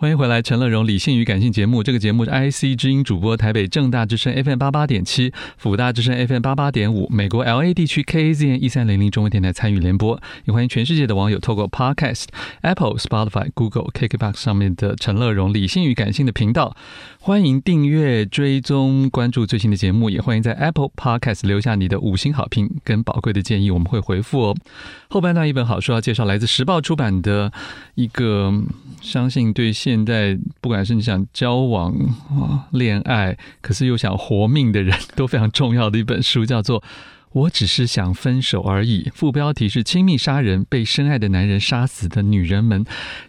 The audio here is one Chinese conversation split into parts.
欢迎回来，陈乐融理性与感性节目。这个节目是 IC 之音主播，台北正大之声 FM 八八点七，辅大之声 FM 八八点五，美国 LA 地区 KAZN 一三零零中文电台参与联播。也欢迎全世界的网友透过 Podcast、Apple、Spotify、Google、KKBox 上面的陈乐融理性与感性的频道。欢迎订阅、追踪、关注最新的节目，也欢迎在 Apple Podcast 留下你的五星好评跟宝贵的建议，我们会回复哦。后半段一本好书要介绍，来自时报出版的一个，相信对现在不管是你想交往、恋爱，可是又想活命的人都非常重要的一本书，叫做。我只是想分手而已。副标题是“亲密杀人，被深爱的男人杀死的女人们”，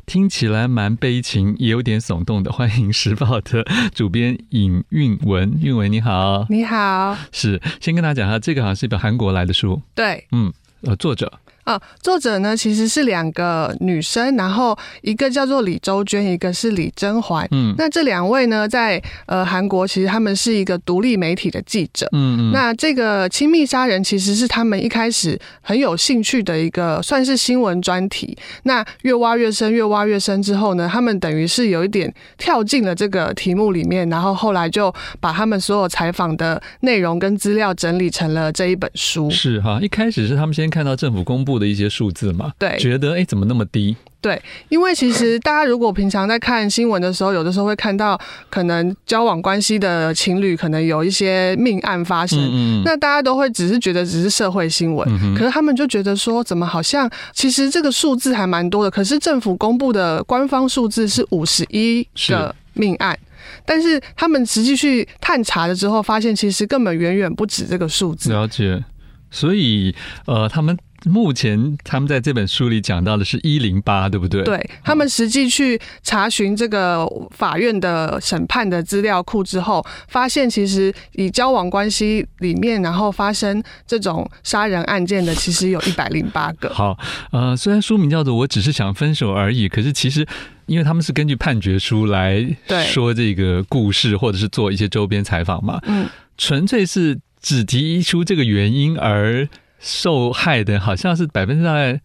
听起来蛮悲情，也有点耸动的。欢迎时报的主编尹韵文，韵文你好，你好，是先跟大家讲一下，这个好像是一本韩国来的书，对，嗯，呃，作者。啊，作者呢其实是两个女生，然后一个叫做李周娟，一个是李甄嬛。嗯，那这两位呢，在呃韩国其实他们是一个独立媒体的记者。嗯嗯，那这个亲密杀人其实是他们一开始很有兴趣的一个算是新闻专题。那越挖越深，越挖越深之后呢，他们等于是有一点跳进了这个题目里面，然后后来就把他们所有采访的内容跟资料整理成了这一本书。是哈，一开始是他们先看到政府公布的一些数字嘛，对，觉得哎，怎么那么低？对，因为其实大家如果平常在看新闻的时候，有的时候会看到可能交往关系的情侣可能有一些命案发生，嗯嗯，那大家都会只是觉得只是社会新闻，嗯，可是他们就觉得说，怎么好像其实这个数字还蛮多的，可是政府公布的官方数字是五十一个命案，但是他们实际去探查了之后，发现其实根本远远不止这个数字。了解，所以呃，他们。目前他们在这本书里讲到的是一零八，对不对？对，他们实际去查询这个法院的审判的资料库之后，发现其实以交往关系里面，然后发生这种杀人案件的，其实有一百零八个。好，呃，虽然书名叫做“我只是想分手而已”，可是其实因为他们是根据判决书来说这个故事，或者是做一些周边采访嘛，嗯，纯粹是只提出这个原因而。受害的好像是百分之大概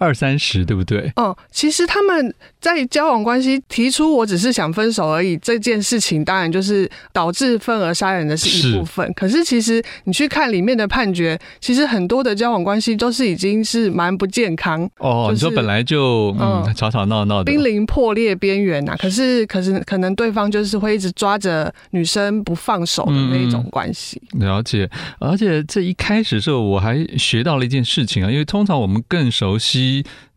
二三十，对不对？嗯，其实他们在交往关系提出我只是想分手而已这件事情，当然就是导致份而杀人的是一部分。是。可是其实你去看里面的判决，其实很多的交往关系都是已经是蛮不健康。哦，就是、你说本来就嗯吵吵闹闹的，濒临破裂边缘呐。可是可是可能对方就是会一直抓着女生不放手的那一种关系。嗯，了解。而且这一开始的时候，我还学到了一件事情啊，因为通常我们更熟悉。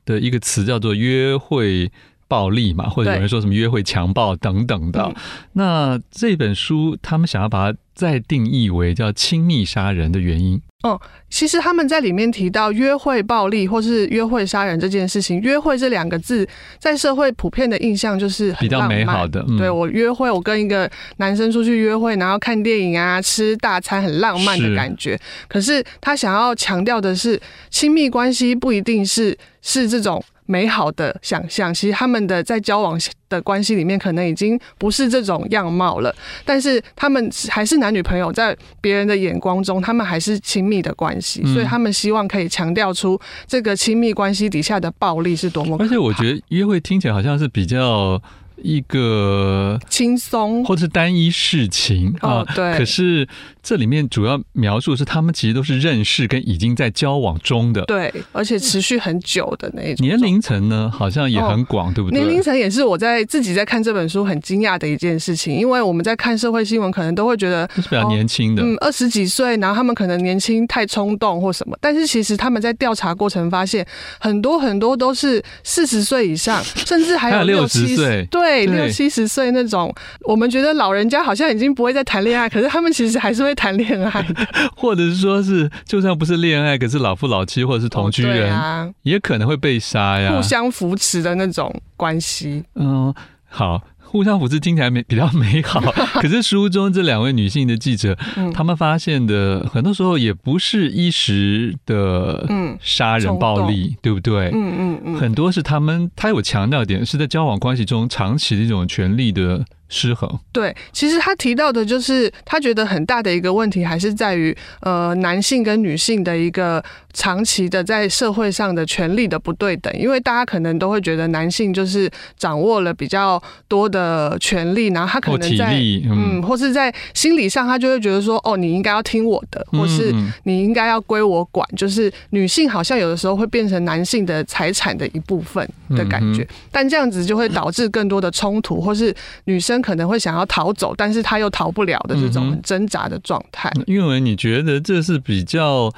的一个词叫做约会暴力嘛，或者有人说什么约会强暴等等的。那这本书他们想要把它再定义为叫亲密杀人的原因。哦，其实他们在里面提到约会暴力或是约会杀人这件事情，约会这两个字在社会普遍的印象就是很比较美好的。对，我约会，我跟一个男生出去约会，然后看电影啊，吃大餐，很浪漫的感觉。可是他想要强调的是，亲密关系不一定是是这种。美好的想象，其实他们的在交往的关系里面，可能已经不是这种样貌了。但是他们还是男女朋友，在别人的眼光中，他们还是亲密的关系。所以他们希望可以强调出这个亲密关系底下的暴力是多么。而且我觉得约会听起来好像是比较。一个轻松，或者是单一事情啊，对。可是这里面主要描述是他们其实都是认识跟已经在交往中的，对，而且持续很久的那种。年龄层呢，好像也很广，哦，对不对？年龄层也是我在自己在看这本书很惊讶的一件事情，因为我们在看社会新闻，可能都会觉得是比较年轻的，哦，嗯，二十几岁，然后他们可能年轻太冲动或什么，但是其实他们在调查过程发现，很多很多都是四十岁以上，甚至还有六十岁，对。对，六七十岁那种，我们觉得老人家好像已经不会再谈恋爱，可是他们其实还是会谈恋爱，或者是说是就算不是恋爱，可是老夫老妻或者是同居人，也可能会被杀呀，互相扶持的那种关系。嗯，好，互相扶持听起来美比较美好，可是书中这两位女性的记者，她、嗯、们发现的很多时候也不是一时的杀人暴力，对不对？嗯嗯嗯，很多是他们，他有强调点是在交往关系中长期的一种权力的失衡。对，其实他提到的就是他觉得很大的一个问题还是在于呃男性跟女性的一个长期的在社会上的权利的不对等，因为大家可能都会觉得男性就是掌握了比较多的。呃，权利，然后他可能在嗯，嗯，或是在心理上，他就会觉得说，哦，你应该要听我的，或是你应该要归我管。就是女性好像有的时候会变成男性的财产的一部分的感觉，但这样子就会导致更多的冲突，或是女生可能会想要逃走，但是他又逃不了的这种很挣扎的状态。因为，你觉得这是比较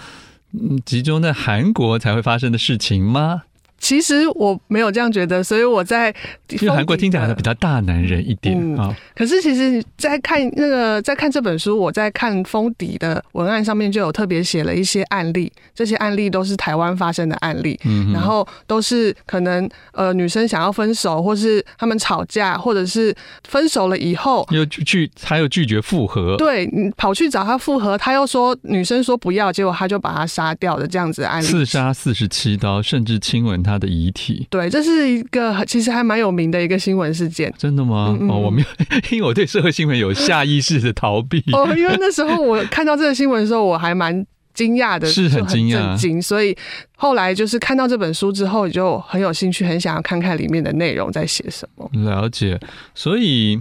集中在韩国才会发生的事情吗？其实我没有这样觉得，所以我在 因为韩国听起来比较大男人一点啊、嗯。可是其实，在看那个在看这本书，我在看封底的文案上面就有特别写了一些案例，这些案例都是台湾发生的案例，嗯，然后都是可能呃女生想要分手，或是他们吵架，或者是分手了以后又拒他又拒绝复合，对，你跑去找他复合，他又说女生说不要，结果他就把他杀掉的这样子的案例，刺杀四十七刀，甚至亲吻他。他的遗体，对，这是一个其实还蛮有名的一个新闻事件。真的吗？嗯嗯哦，我没有，因为我对社会新闻有下意识的逃避。哦，因为那时候我看到这个新闻的时候，我还蛮惊讶的，是很惊讶，惊所以后来就是看到这本书之后，就很有兴趣，很想要看看里面的内容在写什么。了解，所以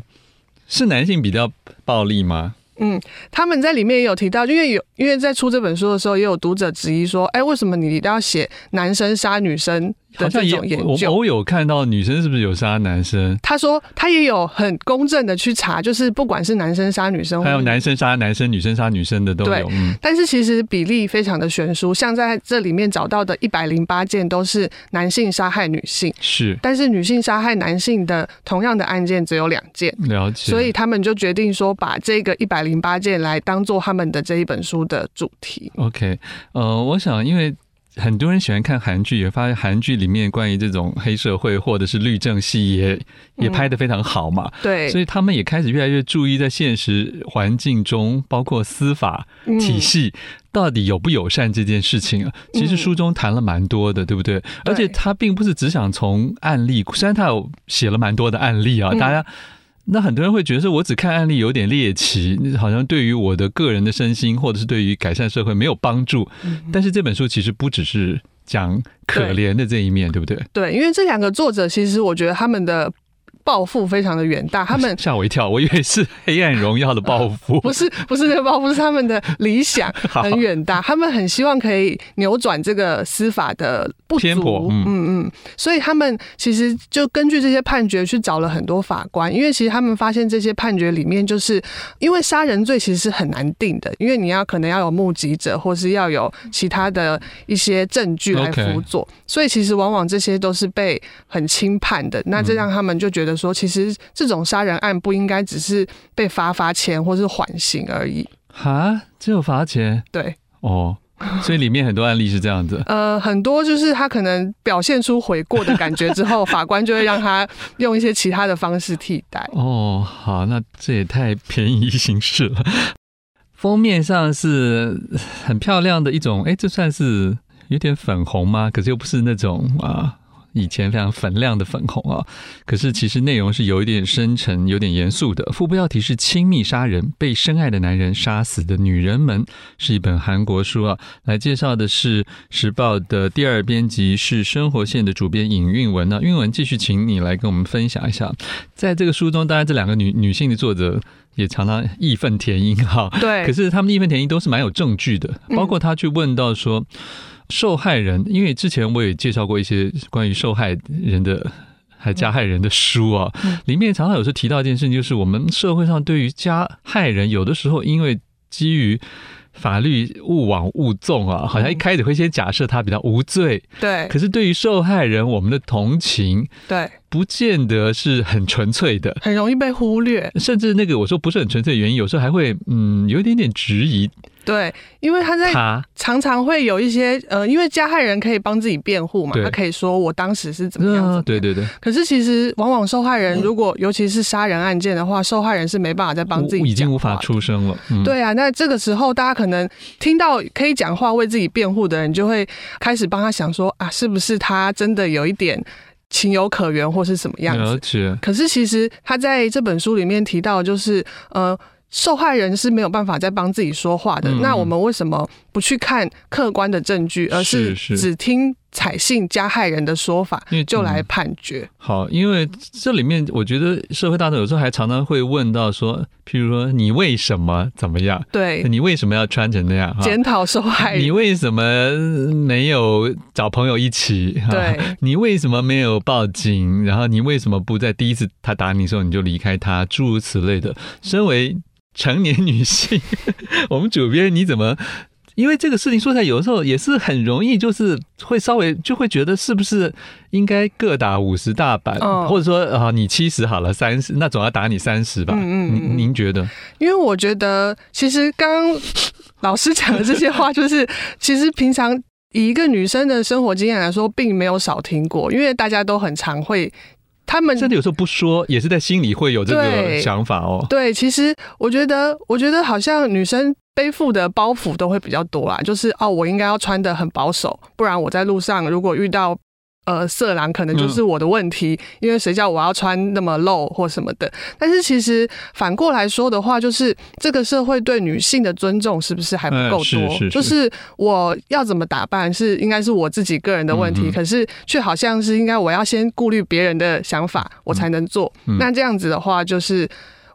是男性比较暴力吗？嗯，他们在里面也有提到，因为有因为在出这本书的时候，也有读者质疑说，哎，为什么你一定要写男生杀女生？好像也我我有看到女生是不是有杀男生？他说他也有很公正的去查，就是不管是男生杀女生，还有男生杀男生、女生杀女生的都有。对，但是其实比例非常的悬殊，像在这里面找到的一百零八件都是男性杀害女性，是，但是女性杀害男性的同样的案件只有两件。了解。所以他们就决定说，把这个一百零八件来当做他们的这一本书的主题。OK，呃，我想因为。很多人喜欢看韩剧，也发现韩剧里面关于这种黑社会或者是律政戏也也拍得非常好嘛。对，所以他们也开始越来越注意在现实环境中，包括司法体系到底友不友善这件事情啊。其实书中谈了蛮多的，对不对？而且他并不是只想从案例，虽然他有写了蛮多的案例啊，大家。那很多人会觉得说，我只看案例有点猎奇，好像对于我的个人的身心，或者是对于改善社会没有帮助。但是这本书其实不只是讲可怜的这一面，对，对不对？对，因为这两个作者其实我觉得他们的。抱负非常的远大，他们吓我一跳，我以为是《黑暗荣耀》的抱负，不是，不是那个抱负，是他们的理想 很远大，他们很希望可以扭转这个司法的不足，偏颇，嗯。嗯，所以他们其实就根据这些判决去找了很多法官，因为其实他们发现这些判决里面，就是因为杀人罪其实是很难定的，因为你要可能要有目击者，或是要有其他的一些证据来辅佐，所以其实往往这些都是被很轻判的，那这让他们就觉得。说其实这种杀人案不应该只是被罚罚钱或是缓刑而已哈，只有罚钱？对哦，所以里面很多案例是这样子。呃，很多就是他可能表现出悔过的感觉之后，法官就会让他用一些其他的方式替代。哦，好，那这也太便宜行事了。封面上是很漂亮的一种，哎，这算是有点粉红吗？可是又不是那种啊。以前非常粉亮的粉红啊，可是其实内容是有一点深沉、有点严肃的。副标题是“亲密杀人，被深爱的男人杀死的女人们”，是一本韩国书啊。来介绍的是时报的第二编辑，是生活线的主编尹韵文呢。韵文，继续请你来跟我们分享一下，在这个书中，当然这两个女女性的作者也常常义愤填膺哈。对，可是他们义愤填膺都是蛮有证据的，包括他去问到说。受害人，因为之前我也介绍过一些关于受害人的还加害人的书啊，里面常常有时候提到一件事情，就是我们社会上对于加害人，有的时候因为基于法律勿往勿纵啊，好像一开始会先假设他比较无罪，对。可是对于受害人，我们的同情，对。不见得是很纯粹的，很容易被忽略。甚至那个我说不是很纯粹的原因，有时候还会嗯有一点点质疑。对，因为他在常常会有一些呃，因为加害人可以帮自己辩护嘛，他可以说我当时是怎么样，怎么样。对对对。可是其实往往受害人如果尤其是杀人案件的话，受害人是没办法再帮自己，已经无法出声了。嗯、对啊，那这个时候大家可能听到可以讲话为自己辩护的人，就会开始帮他想说啊，是不是他真的有一点情有可原，或是什么样子？了解。可是其实他在这本书里面提到，就是呃。受害人是没有办法再帮自己说话的。嗯、那我们为什么不去看客观的证据，而是只听采信加害人的说法，就来判决？嗯、好，因为这里面我觉得社会大众有时候还常常会问到说，譬如说你为什么怎么样？对，你为什么要穿成那样？检讨受害人，你为什么没有找朋友一起？对，你为什么没有报警？然后你为什么不在第一次他打你的时候你就离开他？诸如此类的，身为。成年女性，我们主编你怎么？因为这个事情说起来，有的时候也是很容易，就是会稍微就会觉得是不是应该各打五十大板，哦、或者说啊，你七十好了，三十那总要打你三十吧？嗯嗯，嗯您您觉得？因为我觉得，其实刚刚老师讲的这些话，就是其实平常以一个女生的生活经验来说，并没有少听过，因为大家都很常会。他们甚至有时候不说，也是在心里会有这个想法哦。对，其实我觉得，我觉得好像女生背负的包袱都会比较多啦，就是哦，我应该要穿的很保守，不然我在路上如果遇到。呃，色狼可能就是我的问题，嗯、因为谁叫我要穿那么露或什么的。但是其实反过来说的话，就是这个社会对女性的尊重是不是还不够多？嗯、是是是，就是我要怎么打扮是应该是我自己个人的问题，嗯、可是却好像是应该我要先顾虑别人的想法，我才能做。嗯、那这样子的话，就是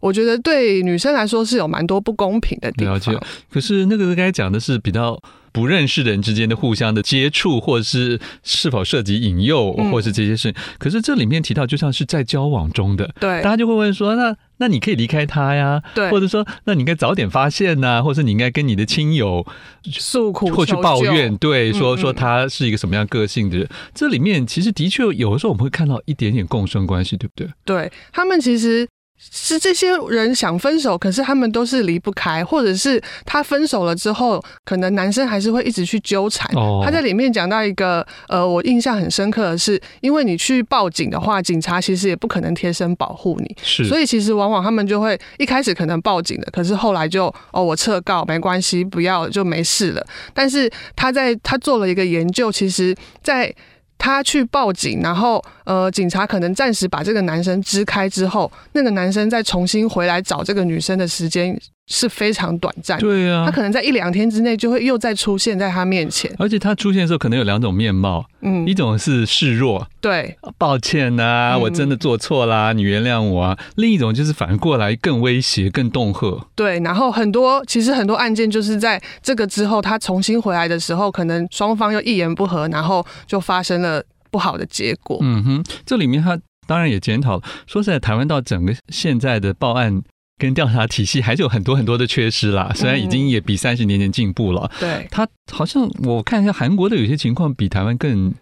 我觉得对女生来说是有蛮多不公平的地方。了解。可是那个刚才讲的是比较。不认识的人之间的互相的接触，或者是是否涉及引诱，或者是这些事可是这里面提到，就像是在交往中的，对，大家就会问说，那那你可以离开他呀，对，或者说，那你应该早点发现呐、啊，或者你应该跟你的亲友诉苦或去抱怨，对，说说他是一个什么样个性的人。嗯嗯，这里面其实的确有的时候我们会看到一点点共生关系，对不对？对，他们其实。是这些人想分手，可是他们都是离不开，或者是他分手了之后，可能男生还是会一直去纠缠。Oh. 他在里面讲到一个，呃，我印象很深刻的是，因为你去报警的话，警察其实也不可能贴身保护你，是，所以其实往往他们就会一开始可能报警的，可是后来就哦，我撤告没关系，不要就没事了。但是他在他做了一个研究，其实，在。他去报警，然后呃，警察可能暂时把这个男生支开之后，那个男生再重新回来找这个女生的时间是非常短暂。对啊，他可能在一两天之内就会又再出现在他面前。而且他出现的时候可能有两种面貌，嗯，一种是示弱，对，抱歉呐、啊，我真的做错啦，嗯、你原谅我啊。另一种就是反过来更威胁、更恫吓。对，然后很多其实很多案件就是在这个之后，他重新回来的时候，可能双方又一言不合，然后就发生了。不好的结果。嗯哼，这里面他当然也检讨了。说实在，台湾到整个现在的报案跟调查体系还是有很多很多的缺失啦。虽然已经也比三十年前进步了。嗯、对，他好像我看一下韩国的有些情况比台湾更。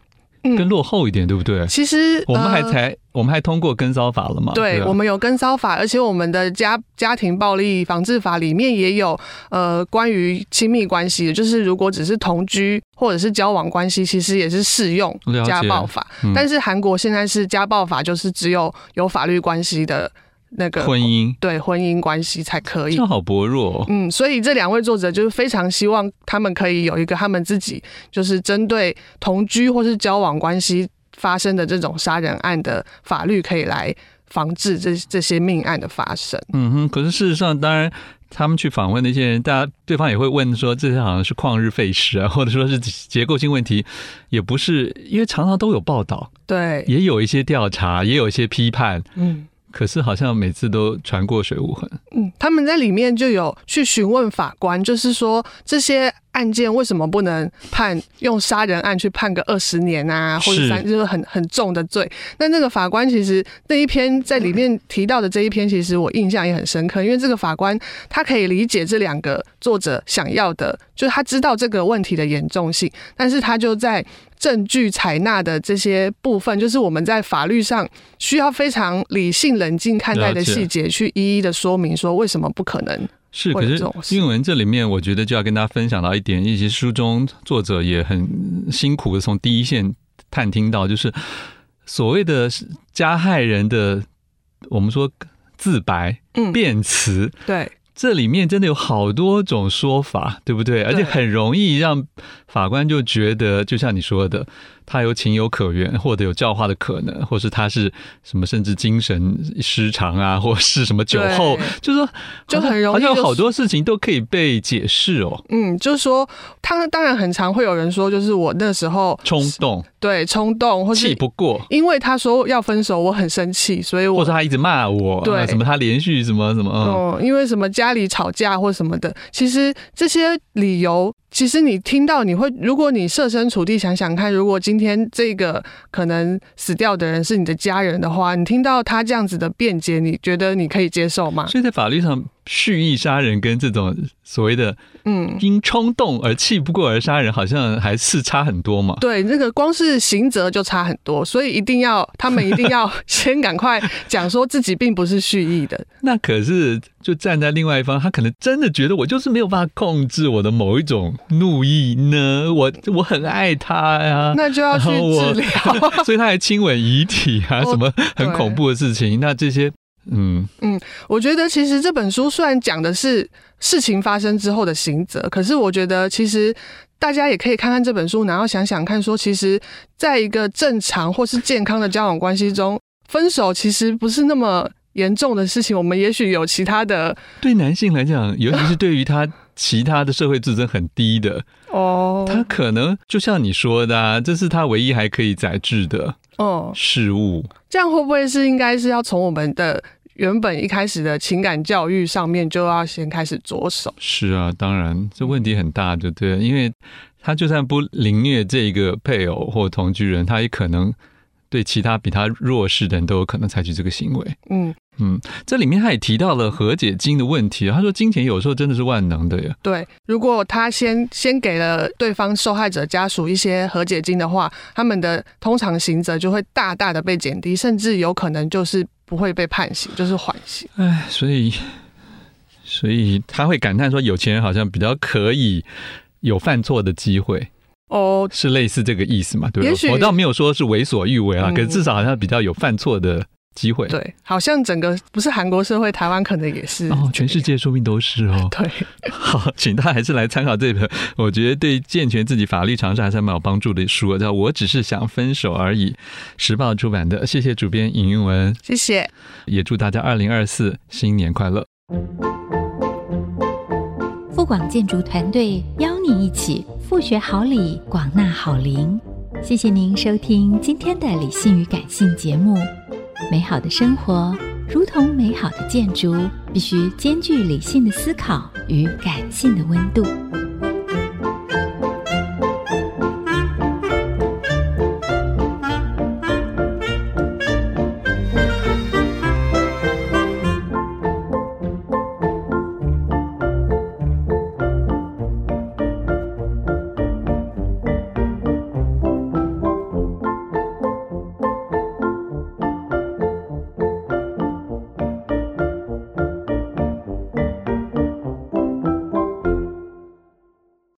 更落后一点，对不对？其实我们还才，我们还通过跟骚法了嘛？对，我们有跟骚法，而且我们的家家庭暴力防治法里面也有呃关于亲密关系的，就是如果只是同居或者是交往关系，其实也是适用家暴法。但是韩国现在是家暴法，就是只有有法律关系的。那个婚姻，对婚姻关系才可以，这好薄弱。嗯，所以这两位作者就是非常希望他们可以有一个他们自己就是针对同居或是交往关系发生的这种杀人案的法律，可以来防治这这些命案的发生。嗯哼，可是事实上，当然他们去访问那些人，大家对方也会问说，这些好像是旷日费时啊，或者说是结构性问题，也不是，因为常常都有报道，对，也有一些调查，也有一些批判，嗯。可是好像每次都传过水无痕。嗯，他们在里面就有去询问法官，就是说这些案件为什么不能判用杀人案去判个二十年啊，或者三就是很很重的罪？那那个法官其实那一篇在里面提到的这一篇，其实我印象也很深刻，因为这个法官他可以理解这两个作者想要的，就是他知道这个问题的严重性，但是他就在证据采纳的这些部分，就是我们在法律上需要非常理性冷静看待的细节，去一一的说明说为什么不可能。是，可是韵文这里面，我觉得就要跟大家分享到一点，以及书中作者也很辛苦的从第一线探听到，就是所谓的加害人的，我们说自白、辩词，对，这里面真的有好多种说法，对不对？而且很容易让法官就觉得，就像你说的。他有情有可原，或者有教化的可能，或是他是什么，甚至精神失常啊，或是什么酒后，就是说，就很容易，好像有好多事情都可以被解释哦。嗯，就是说，他当然很常会有人说，就是我那时候冲动，对，冲动，或是气不过，因为他说要分手，我很生气，所以我，或者他一直骂我，对，什么他连续什么什么，嗯，因为什么家里吵架或什么的，其实这些理由。其实你听到，你会，如果你设身处地想想看，如果今天这个可能死掉的人是你的家人的话，你听到他这样子的辩解，你觉得你可以接受吗？所以在法律上。蓄意杀人跟这种所谓的嗯因冲动而气不过而杀人，好像还是差很多嘛。对，那个光是刑责就差很多，所以一定要他们一定要先赶快讲说自己并不是蓄意的。那可是就站在另外一方，他可能真的觉得我就是没有办法控制我的某一种怒意呢。我我很爱他呀，那就要去治疗。所以他还亲吻遗体啊，什么很恐怖的事情。那这些。嗯嗯，我觉得其实这本书虽然讲的是事情发生之后的刑责，可是我觉得其实大家也可以看看这本书，然后想想看，说其实在一个正常或是健康的交往关系中，分手其实不是那么严重的事情。我们也许有其他的，对男性来讲，尤其是对于他其他的社会自尊很低的哦，他可能就像你说的啊，这是他唯一还可以载制的哦事物。这样会不会是应该是要从我们的？原本一开始的情感教育上面就要先开始着手。是啊，当然这问题很大，就对了，因为他就算不凌虐这个配偶或同居人，他也可能对其他比他弱势的人都有可能采取这个行为。嗯嗯，这里面他也提到了和解金的问题，他说金钱有时候真的是万能的呀。对，如果他先先给了对方受害者家属一些和解金的话，他们的通常刑责就会大大的被减低，甚至有可能就是。不会被判刑，就是缓刑。哎，所以，所以他会感叹说，有钱人好像比较可以有犯错的机会。哦，是类似这个意思嘛？对吧？我倒没有说是为所欲为啊，嗯、可是至少好像比较有犯错的。机会对，好像整个不是韩国社会，台湾可能也是哦，全世界说不定都是哦。对，好，请大家还是来参考这本，我觉得对健全自己法律常识还是蛮有帮助的书，叫《我只是想分手而已》，时报出版的。谢谢主编尹韵文，谢谢，也祝大家二零二四新年快乐。富广建筑团队邀您一起复学好礼，广纳好邻。谢谢您收听今天的理性与感性节目。美好的生活如同美好的建筑，必须兼具理性的思考与感性的温度。